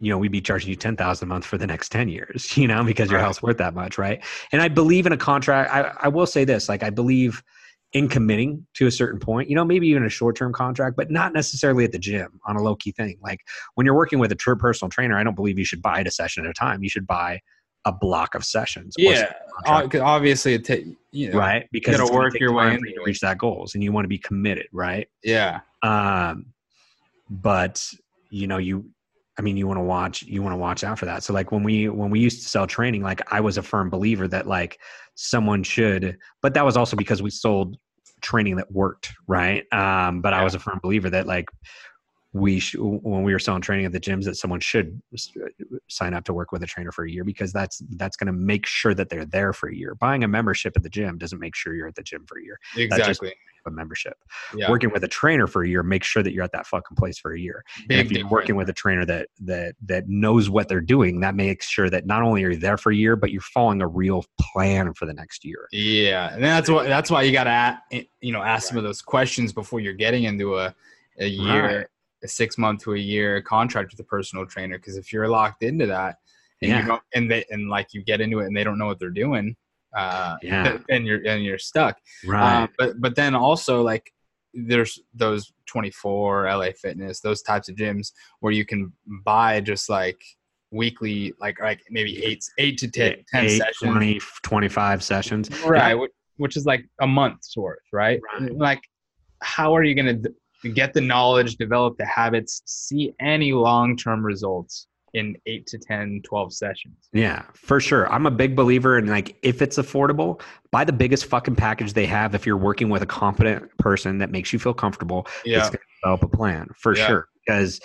you know we'd be charging you 10,000 a month for the next 10 years you know because your Right. house worth that much right? And i believe in a contract i i will say this like i believe in committing to a certain point you know maybe even a short-term contract but not necessarily at the gym on a low-key thing. Like when you're working with a true personal trainer i don't believe you should buy it a session at a time. You should buy a block of sessions yeah obviously it ta- you know, right? because gotta it's work your way you to reach that goals and you want to be committed right? Yeah. Um but you know you i mean you want to watch you want to watch out for that. So like when we when we used to sell training like i was a firm believer that like someone should but that was also because we sold training that worked right? Um but i was a firm believer that like we sh- when we were selling training at the gyms that someone should uh, sign up to work with a trainer for a year because that's that's going to make sure that they're there for a year. Buying a membership at the gym doesn't make sure you're at the gym for a year. Exactly. a membership. Yeah. Working with a trainer for a year, make sure that you're at that fucking place for a year. And if you're working with a trainer that that that knows what they're doing, that makes sure that not only are you there for a year, but you're following a real plan for the next year. Yeah, and that's what that's why you got to you know ask some of those questions before you're getting into a a year, Right. A six month to a year contract with a personal trainer. Because if you're locked into that, and Yeah. you don't, and they and like you get into it and they don't know what they're doing, uh, Yeah. and you're and you're stuck. Right. Uh, but but then also like there's those 24 LA Fitness, those types of gyms where you can buy just like weekly, like like maybe eight eight to 10, 10 Eight, sessions 20, 25 sessions. right which, which is like a month's worth right, Right. like how are you going to get the knowledge develop the habits see any long-term results in 8 to 10 12 sessions Yeah, for sure. I'm a big believer in like if it's affordable, buy the biggest fucking package they have if you're working with a competent person that makes you feel comfortable. yeah It's going to develop a plan for Yeah. sure. Because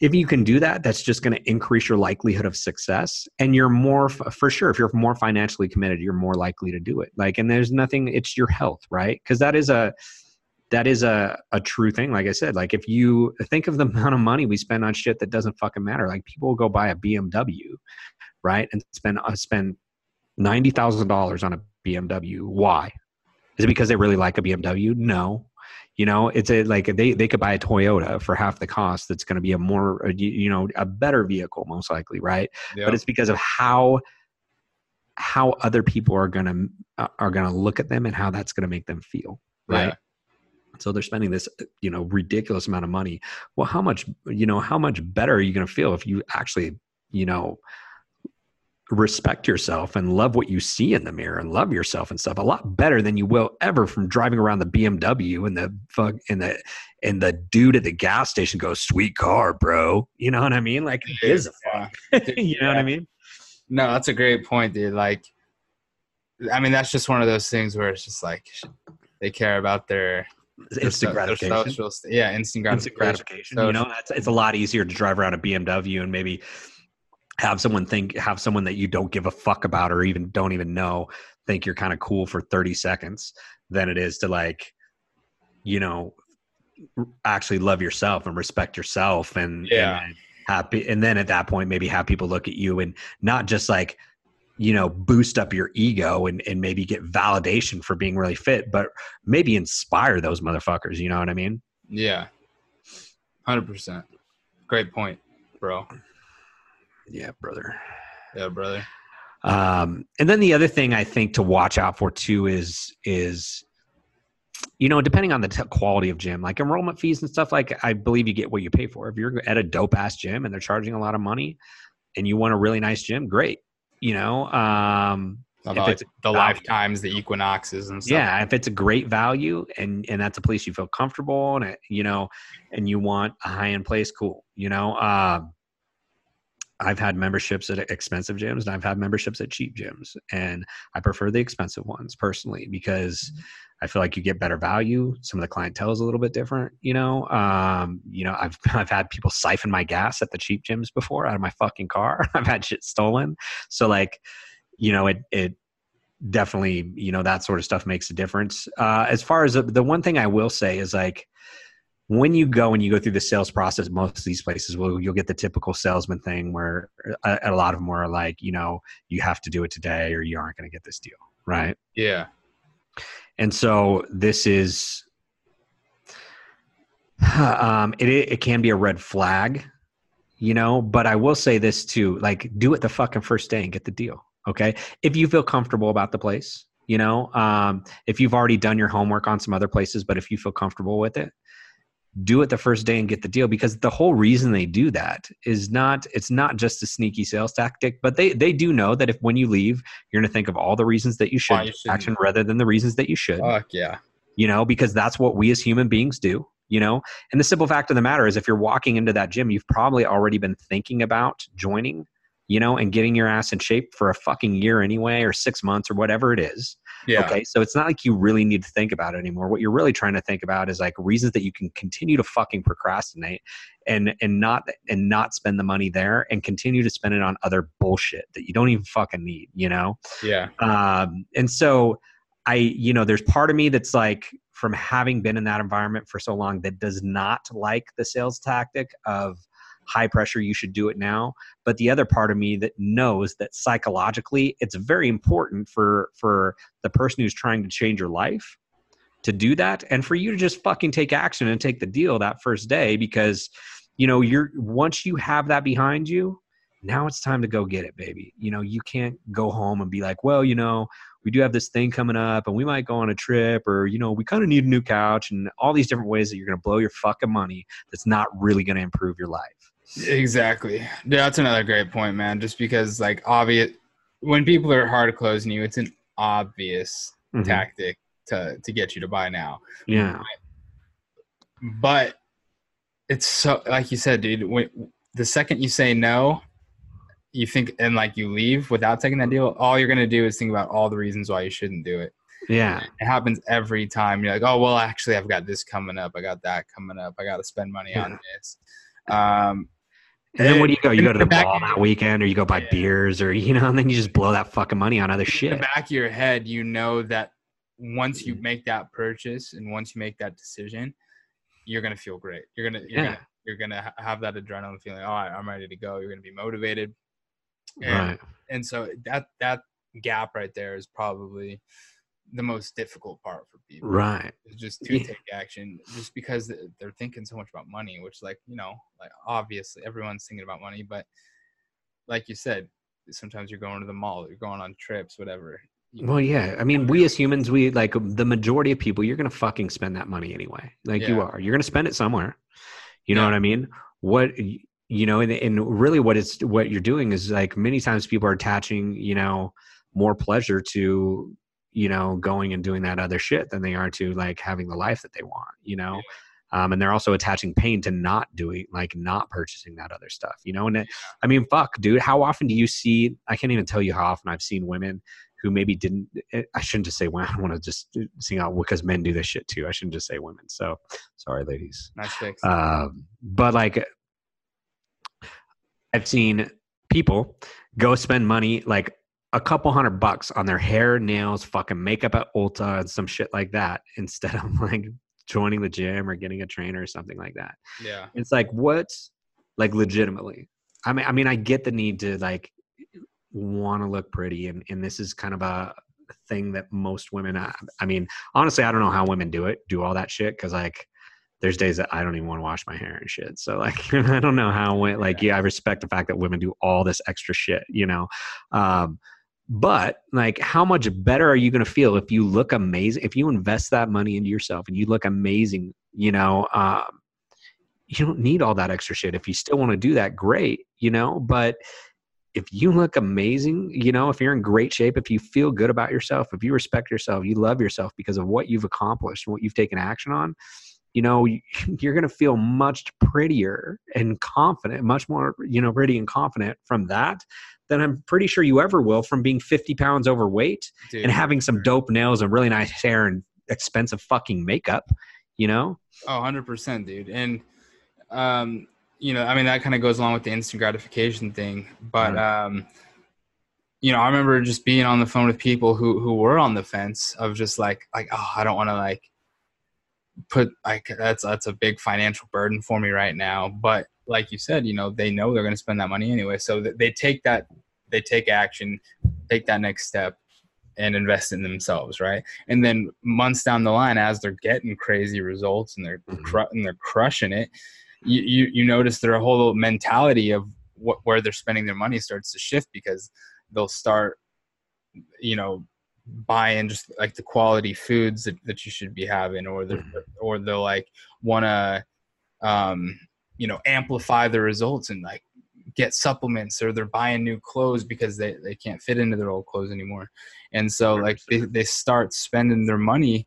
if you can do that, that's just going to increase your likelihood of success. And you're more, for sure, if you're more financially committed, you're more likely to do it. Like, and there's nothing, it's your health, right? Because that is a, that is a, a true thing. Like I said, like if you think of the amount of money we spend on shit that doesn't fucking matter, like people will go buy a BMW, right? And spend, uh, spend $90,000 on a BMW. Why? Is it because they really like a BMW? No. You know, it's a like they they could buy a Toyota for half the cost. That's going to be a more uh, you, you know a better vehicle most likely, right? yeah But it's because of how how other people are going to are going to look at them and how that's going to make them feel, right? Yeah. So they're spending this you know ridiculous amount of money. Well, how much you know how much better are you going to feel if you actually you know respect yourself and love what you see in the mirror and love yourself and stuff? A lot better than you will ever from driving around the BMW and the fuck and the and the dude at the gas station goes sweet car bro. You know what I mean? Like who gives a fuck? You know what I mean? No that's a great point dude. Like i mean that's just one of those things where it's just like they care about their instant gratification social yeah instant gratification, instant gratification. You know, it's a lot easier to drive around a BMW and maybe have someone think, have someone that you don't give a fuck about or even don't even know think you're kind of cool for 30 seconds than it is to like, you know, actually love yourself and respect yourself and, Yeah. and happy. And then at that point, maybe have people look at you and not just like, you know, boost up your ego and, and maybe get validation for being really fit, but maybe inspire those motherfuckers. You know what I mean? yeah 100% great point bro Yeah, brother. yeah brother Um, and then the other thing I think to watch out for too is is you know depending on the t- quality of gym, like enrollment fees and stuff. Like I believe you get what you pay for. If you're at a dope ass gym and they're charging a lot of money, and you want a really nice gym, great. You know, um, If it's like, the lifetimes the equinoxes and stuff yeah, if it's a great value and and that's a place you feel comfortable and it, you know, and you want a high end place, cool. You know, um, I've had memberships at expensive gyms and I've had memberships at cheap gyms, and I prefer the expensive ones personally because I feel like you get better value. Some of the clientele is a little bit different. You know, um, you know, I've I've had people siphon my gas at the cheap gyms before out of my fucking car. I've had shit stolen. So like, you know, it it definitely you know that sort of stuff makes a difference. Uh, as far as the, the one thing I will say is like when you go and you go through the sales process, most of these places will you'll get the typical salesman thing where a, a lot of them are like, you know, you have to do it today or you aren't going to get this deal, right? yeah And so this is, um, it it can be a red flag, you know. But I will say this too: like, do it the fucking first day and get the deal. Okay, if you feel comfortable about the place, you know, um, if you've already done your homework on some other places, but if you feel comfortable with it, do it the first day and get the deal because the whole reason they do that is not it's not just a sneaky sales tactic but they they do know that if when you leave you're going to think of all the reasons that you should you action rather than the reasons that you should fuck yeah you know, because that's what we as human beings do, you know. And the simple fact of the matter is, if you're walking into that gym, you've probably already been thinking about joining, you know, and getting your ass in shape for a fucking year anyway, or six months, or whatever it is. Yeah. Okay. So it's not like you really need to think about it anymore. What you're really trying to think about is like reasons that you can continue to fucking procrastinate and and not and not spend the money there and continue to spend it on other bullshit that you don't even fucking need, you know? Yeah. Um, and so I, you know, there's part of me that's like from having been in that environment for so long that does not like the sales tactic of high pressure you should do it now. But the other part of me that knows that psychologically it's very important for for the person who's trying to change your life to do that and for you to just fucking take action and take the deal that first day because you know you're once you have that behind you now it's time to go get it baby. You know you can't go home and be like well you know we do have this thing coming up and we might go on a trip or you know we kind of need a new couch and all these different ways that you're going to blow your fucking money that's not really going to improve your life Exactly. Yeah, that's another great point, man. Just because, like, obvious when people are hard closing you, it's an obvious Mhm. tactic to to get you to buy now. yeah But it's so, like you said, dude. When the second you say no, you think and like you leave without taking that deal. All you're gonna do is think about all the reasons why you shouldn't do it. yeah It happens every time. You're like, oh well, actually, I've got this coming up. I got that coming up. I got to spend money on this. Um, and then what do you go you go to the back mall that weekend or you go buy Yeah. beers or you know and then you just blow that fucking money on other in the shit back of your head, you know that once Mm-hmm. you make that purchase and once you make that decision, you're gonna feel great. You're gonna you're Yeah. gonna you're gonna have that adrenaline feeling. All right, I'm ready to go. You're gonna be motivated, and right and so that that gap right there is probably the most difficult part for people. right is just to Yeah. take action just because they're thinking so much about money which like you know like obviously everyone's thinking about money but like you said sometimes you're going to the mall you're going on trips whatever well yeah i mean we as humans we like um, the majority of people you're gonna fucking spend that money anyway like you are you're gonna spend it somewhere you know Yeah. what i mean what you know and, and really what it's what you're doing is like many times people are attaching you know more pleasure to you know going and doing that other shit than they are to like having the life that they want you know? Um, and they're also attaching pain to not doing like not purchasing that other stuff you know? And it, i mean fuck dude how often do you see i can't even tell you how often i've seen women who maybe didn't eh, i shouldn't just say women i want to just sing out because men do this shit too i shouldn't just say women so sorry ladies. Nice fix. Um, but like i've seen people go spend money like a couple hundred bucks on their hair nails fucking makeup at ulta and some shit like that instead of like joining the gym or getting a trainer or something like that. Yeah. It's like what? Like legitimately. I mean i mean i get the need to like want to look pretty and and this is kind of a thing that most women I, I mean honestly i don't know how women do it do all that shit because like there's days that i don't even want to wash my hair and shit. So like i don't know how like yeah i respect the fact that women do all this extra shit you know? Um but like how much better are you going to feel if you look amazing if you invest that money into yourself and you look amazing you know um you don't need all that extra shit. If you still want to do that, great, you know, but if you look amazing, you know, if you're in great shape, if you feel good about yourself, if you respect yourself, you love yourself because of what you've accomplished and what you've taken action on, you know, you- you're going to feel much prettier and confident, much more, you know, pretty and confident from that than I'm pretty sure you ever will from being 50 pounds overweight Dude, and having some dope nails and really nice hair and expensive fucking makeup, you know? Oh, 100%, dude. And, um, you know, I mean, that kind of goes along with the instant gratification thing. But, um, you know, I remember just being on the phone with people who, who were on the fence of just like, like, oh, I don't want to like put like that's that's a big financial burden for me right now. But like you said, you know, they know they're going to spend that money anyway, so they take that, they take action, take that next step, and invest in themselves, right? And then months down the line, as they're getting crazy results and they're Mhm. cru- and they're crushing it, you, you you notice their whole mentality of what where they're spending their money starts to shift because they'll start, you know, buying just like the quality foods that, that you should be having, or they Mhm. or they'll like want to, um, you know, amplify the results and like get supplements or they're buying new clothes because they, they can't fit into their old clothes anymore and so like they, they start spending their money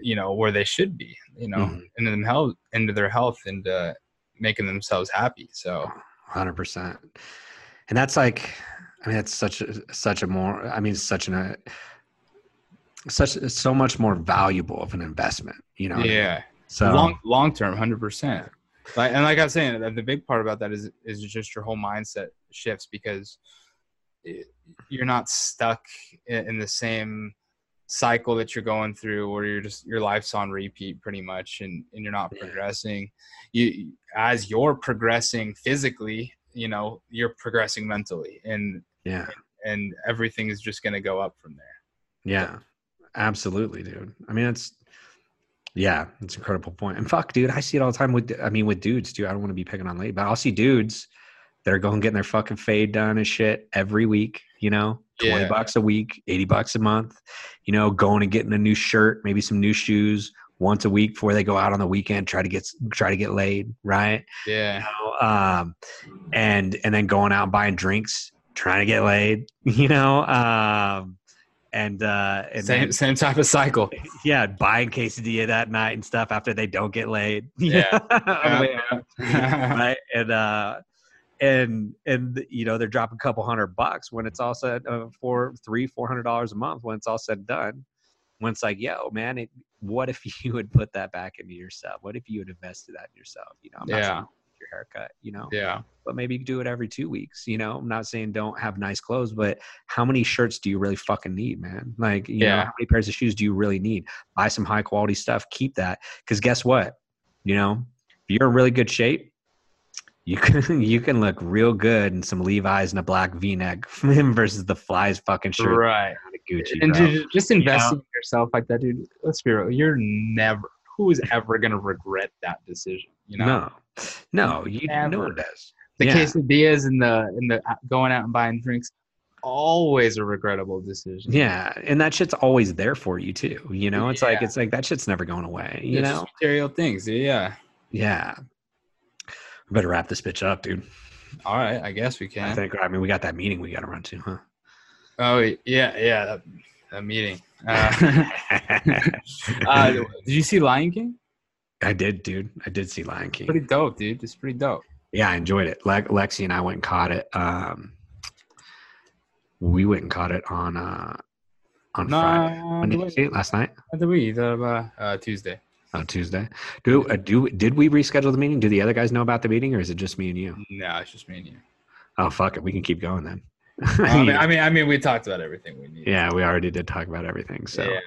you know where they should be you know Mhm. into them health into their health and uh, making themselves happy so hundred percent. And that's like, I mean, that's such a such a more. I mean, such an. Uh, such so much more valuable of an investment. You know. Yeah. So long long term, hundred percent. Like and like I was saying, the big part about that is is just your whole mindset shifts because it, you're not stuck in, in the same cycle that you're going through where you're just your life's on repeat pretty much and, and you're not progressing. You as you're progressing physically you know you're progressing mentally and yeah, and everything is just going to go up from there. Yeah, absolutely, dude. I mean, it's yeah, it's an incredible point. And fuck, dude, I see it all the time with I mean with dudes too. I don't want to be picking on late, but I'll see dudes that are going getting their fucking fade done and shit every week. You know, twenty Yeah. bucks a week, eighty bucks a month. You know, going and getting a new shirt, maybe some new shoes once a week before they go out on the weekend. Try to get try to get laid, right? yeah know, um, and and then going out and buying drinks, trying to get laid, you know, um, and uh, and same then, same type of cycle yeah, buying quesadilla that night and stuff after they don't get laid, Yeah. On the way out, Yeah. right? And uh, and and you know they're dropping a couple hundred bucks when it's all said uh, for three four hundred dollars a month when it's all said and done. When it's like, yo, man, it, what if you would put that back into yourself? What if you had invested that in yourself? You know, I'm Yeah. Your haircut, you know, yeah but maybe do it every two weeks. You know, I'm not saying don't have nice clothes, but how many shirts do you really fucking need, man? Like, you know, Yeah. how many pairs of shoes do you really need? Buy some high quality stuff, keep that. Because guess what? You know, if you're in really good shape, you can you can look real good in some Levi's and a black V-neck versus the flies fucking shirt right Gucci. and dude, just invest know? in yourself like that dude let's be real you're never who is ever going to regret that decision you know no, no, you Never. one does. the yeah. quesadillas and the and the uh, going out and buying drinks always a regrettable decision Yeah, and that shit's always there for you too. You know, it's like it's like that shit's never going away. You It's know, material things yeah Yeah. We better wrap this bitch up, dude. all right i guess we can. I think. I mean, we got that meeting we got to run to, huh? oh yeah yeah that, that meeting uh, uh, did you see lion king I did, dude. I did see Lion King. pretty dope dude it's pretty dope Yeah, I enjoyed it. Le- Lexi and I went and caught it. Um, we went and caught it on uh, on Friday. When did you see it? Last night? the we the uh, tuesday On Tuesday. Do uh, do did we reschedule the meeting? Do the other guys know about the meeting, or is it just me and you? no it's just me and you Oh fuck it, we can keep going then. I mean, I mean, I mean, we talked about everything we need. yeah, we already did talk about everything. So yeah.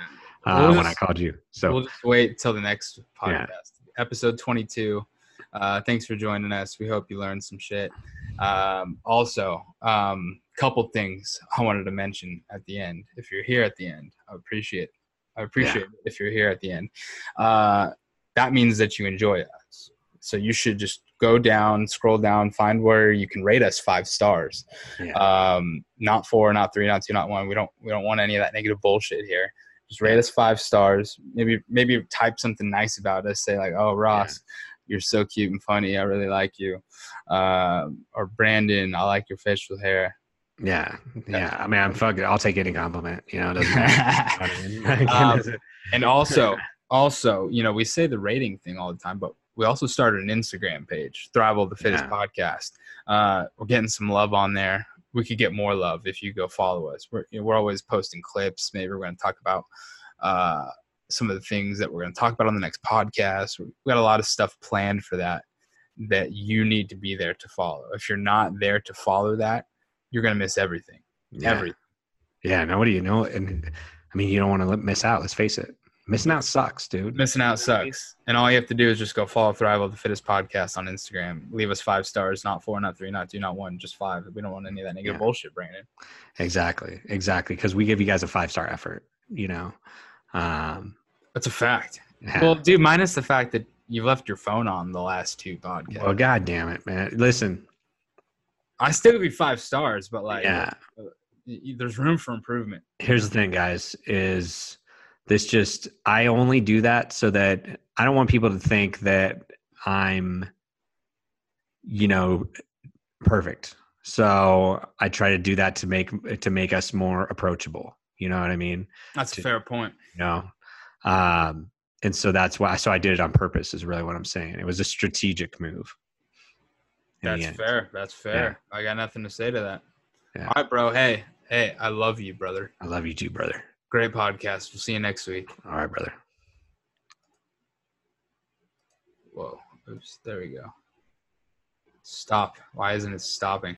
Uh, We'll when I called you, so we'll just wait till the next Yeah. podcast, episode 22. Uh, thanks for joining us. We hope you learned some shit. Um, also, um, couple things I wanted to mention at the end. If you're here at the end, I appreciate. I appreciate it if you're here at the end. Uh, that means that you enjoy us. So you should just go down, scroll down, find where you can rate us five stars. yeah. um, not four, not three, not two, not one. We don't we don't want any of that negative bullshit here. Just rate us five stars. Maybe maybe type something nice about us. Say like, oh Ross, you're so cute and funny. I really like you. Um, or Brandon, I like your facial hair. Yeah, yeah. I mean, I'm fucking. I'll take any compliment. You know, it doesn't matter. You know what I mean? Um, and also also you know we say the rating thing all the time, but we also started an Instagram page, Thrival the Fittest Yeah. Podcast. Uh, we're getting some love on there. We could get more love if you go follow us. We're you know, we're always posting clips. Maybe we're going to talk about uh, some of the things that we're going to talk about on the next podcast. We got a lot of stuff planned for that that you need to be there to follow. If you're not there to follow that, you're going to miss everything. Everything. Yeah. Now, what do you know, and I mean, you don't want to miss out. Let's face it, missing out sucks, dude. Missing out sucks. And all you have to do is just go follow Thrive the Fittest Podcast on Instagram. Leave us five stars, not four, not three, not two, not one, just five. We don't want any of that negative Yeah. bullshit, Brandon. Exactly, exactly. Because we give you guys a five star effort. You know, um, That's a fact. yeah. Well, dude, minus the fact that you left your phone on the last two podcasts. well, god damn it, man. Listen, I still give you five stars, but like, yeah. y- there's room for improvement. Here's the thing, guys. Is this just? I only do that so that I don't want people to think that I'm, you know, perfect. So I try to do that to make to make us more approachable. You know what I mean? That's a fair point. you know um and so that's why so i did it on purpose is really what i'm saying it was a strategic move That's fair. That's fair. I got nothing to say to that. Yeah. All right, bro. Hey, hey, I love you, brother. i love you too brother Great podcast. We'll see you next week. All right, brother. Whoa. Oops. There we go. Stop. Why isn't it stopping?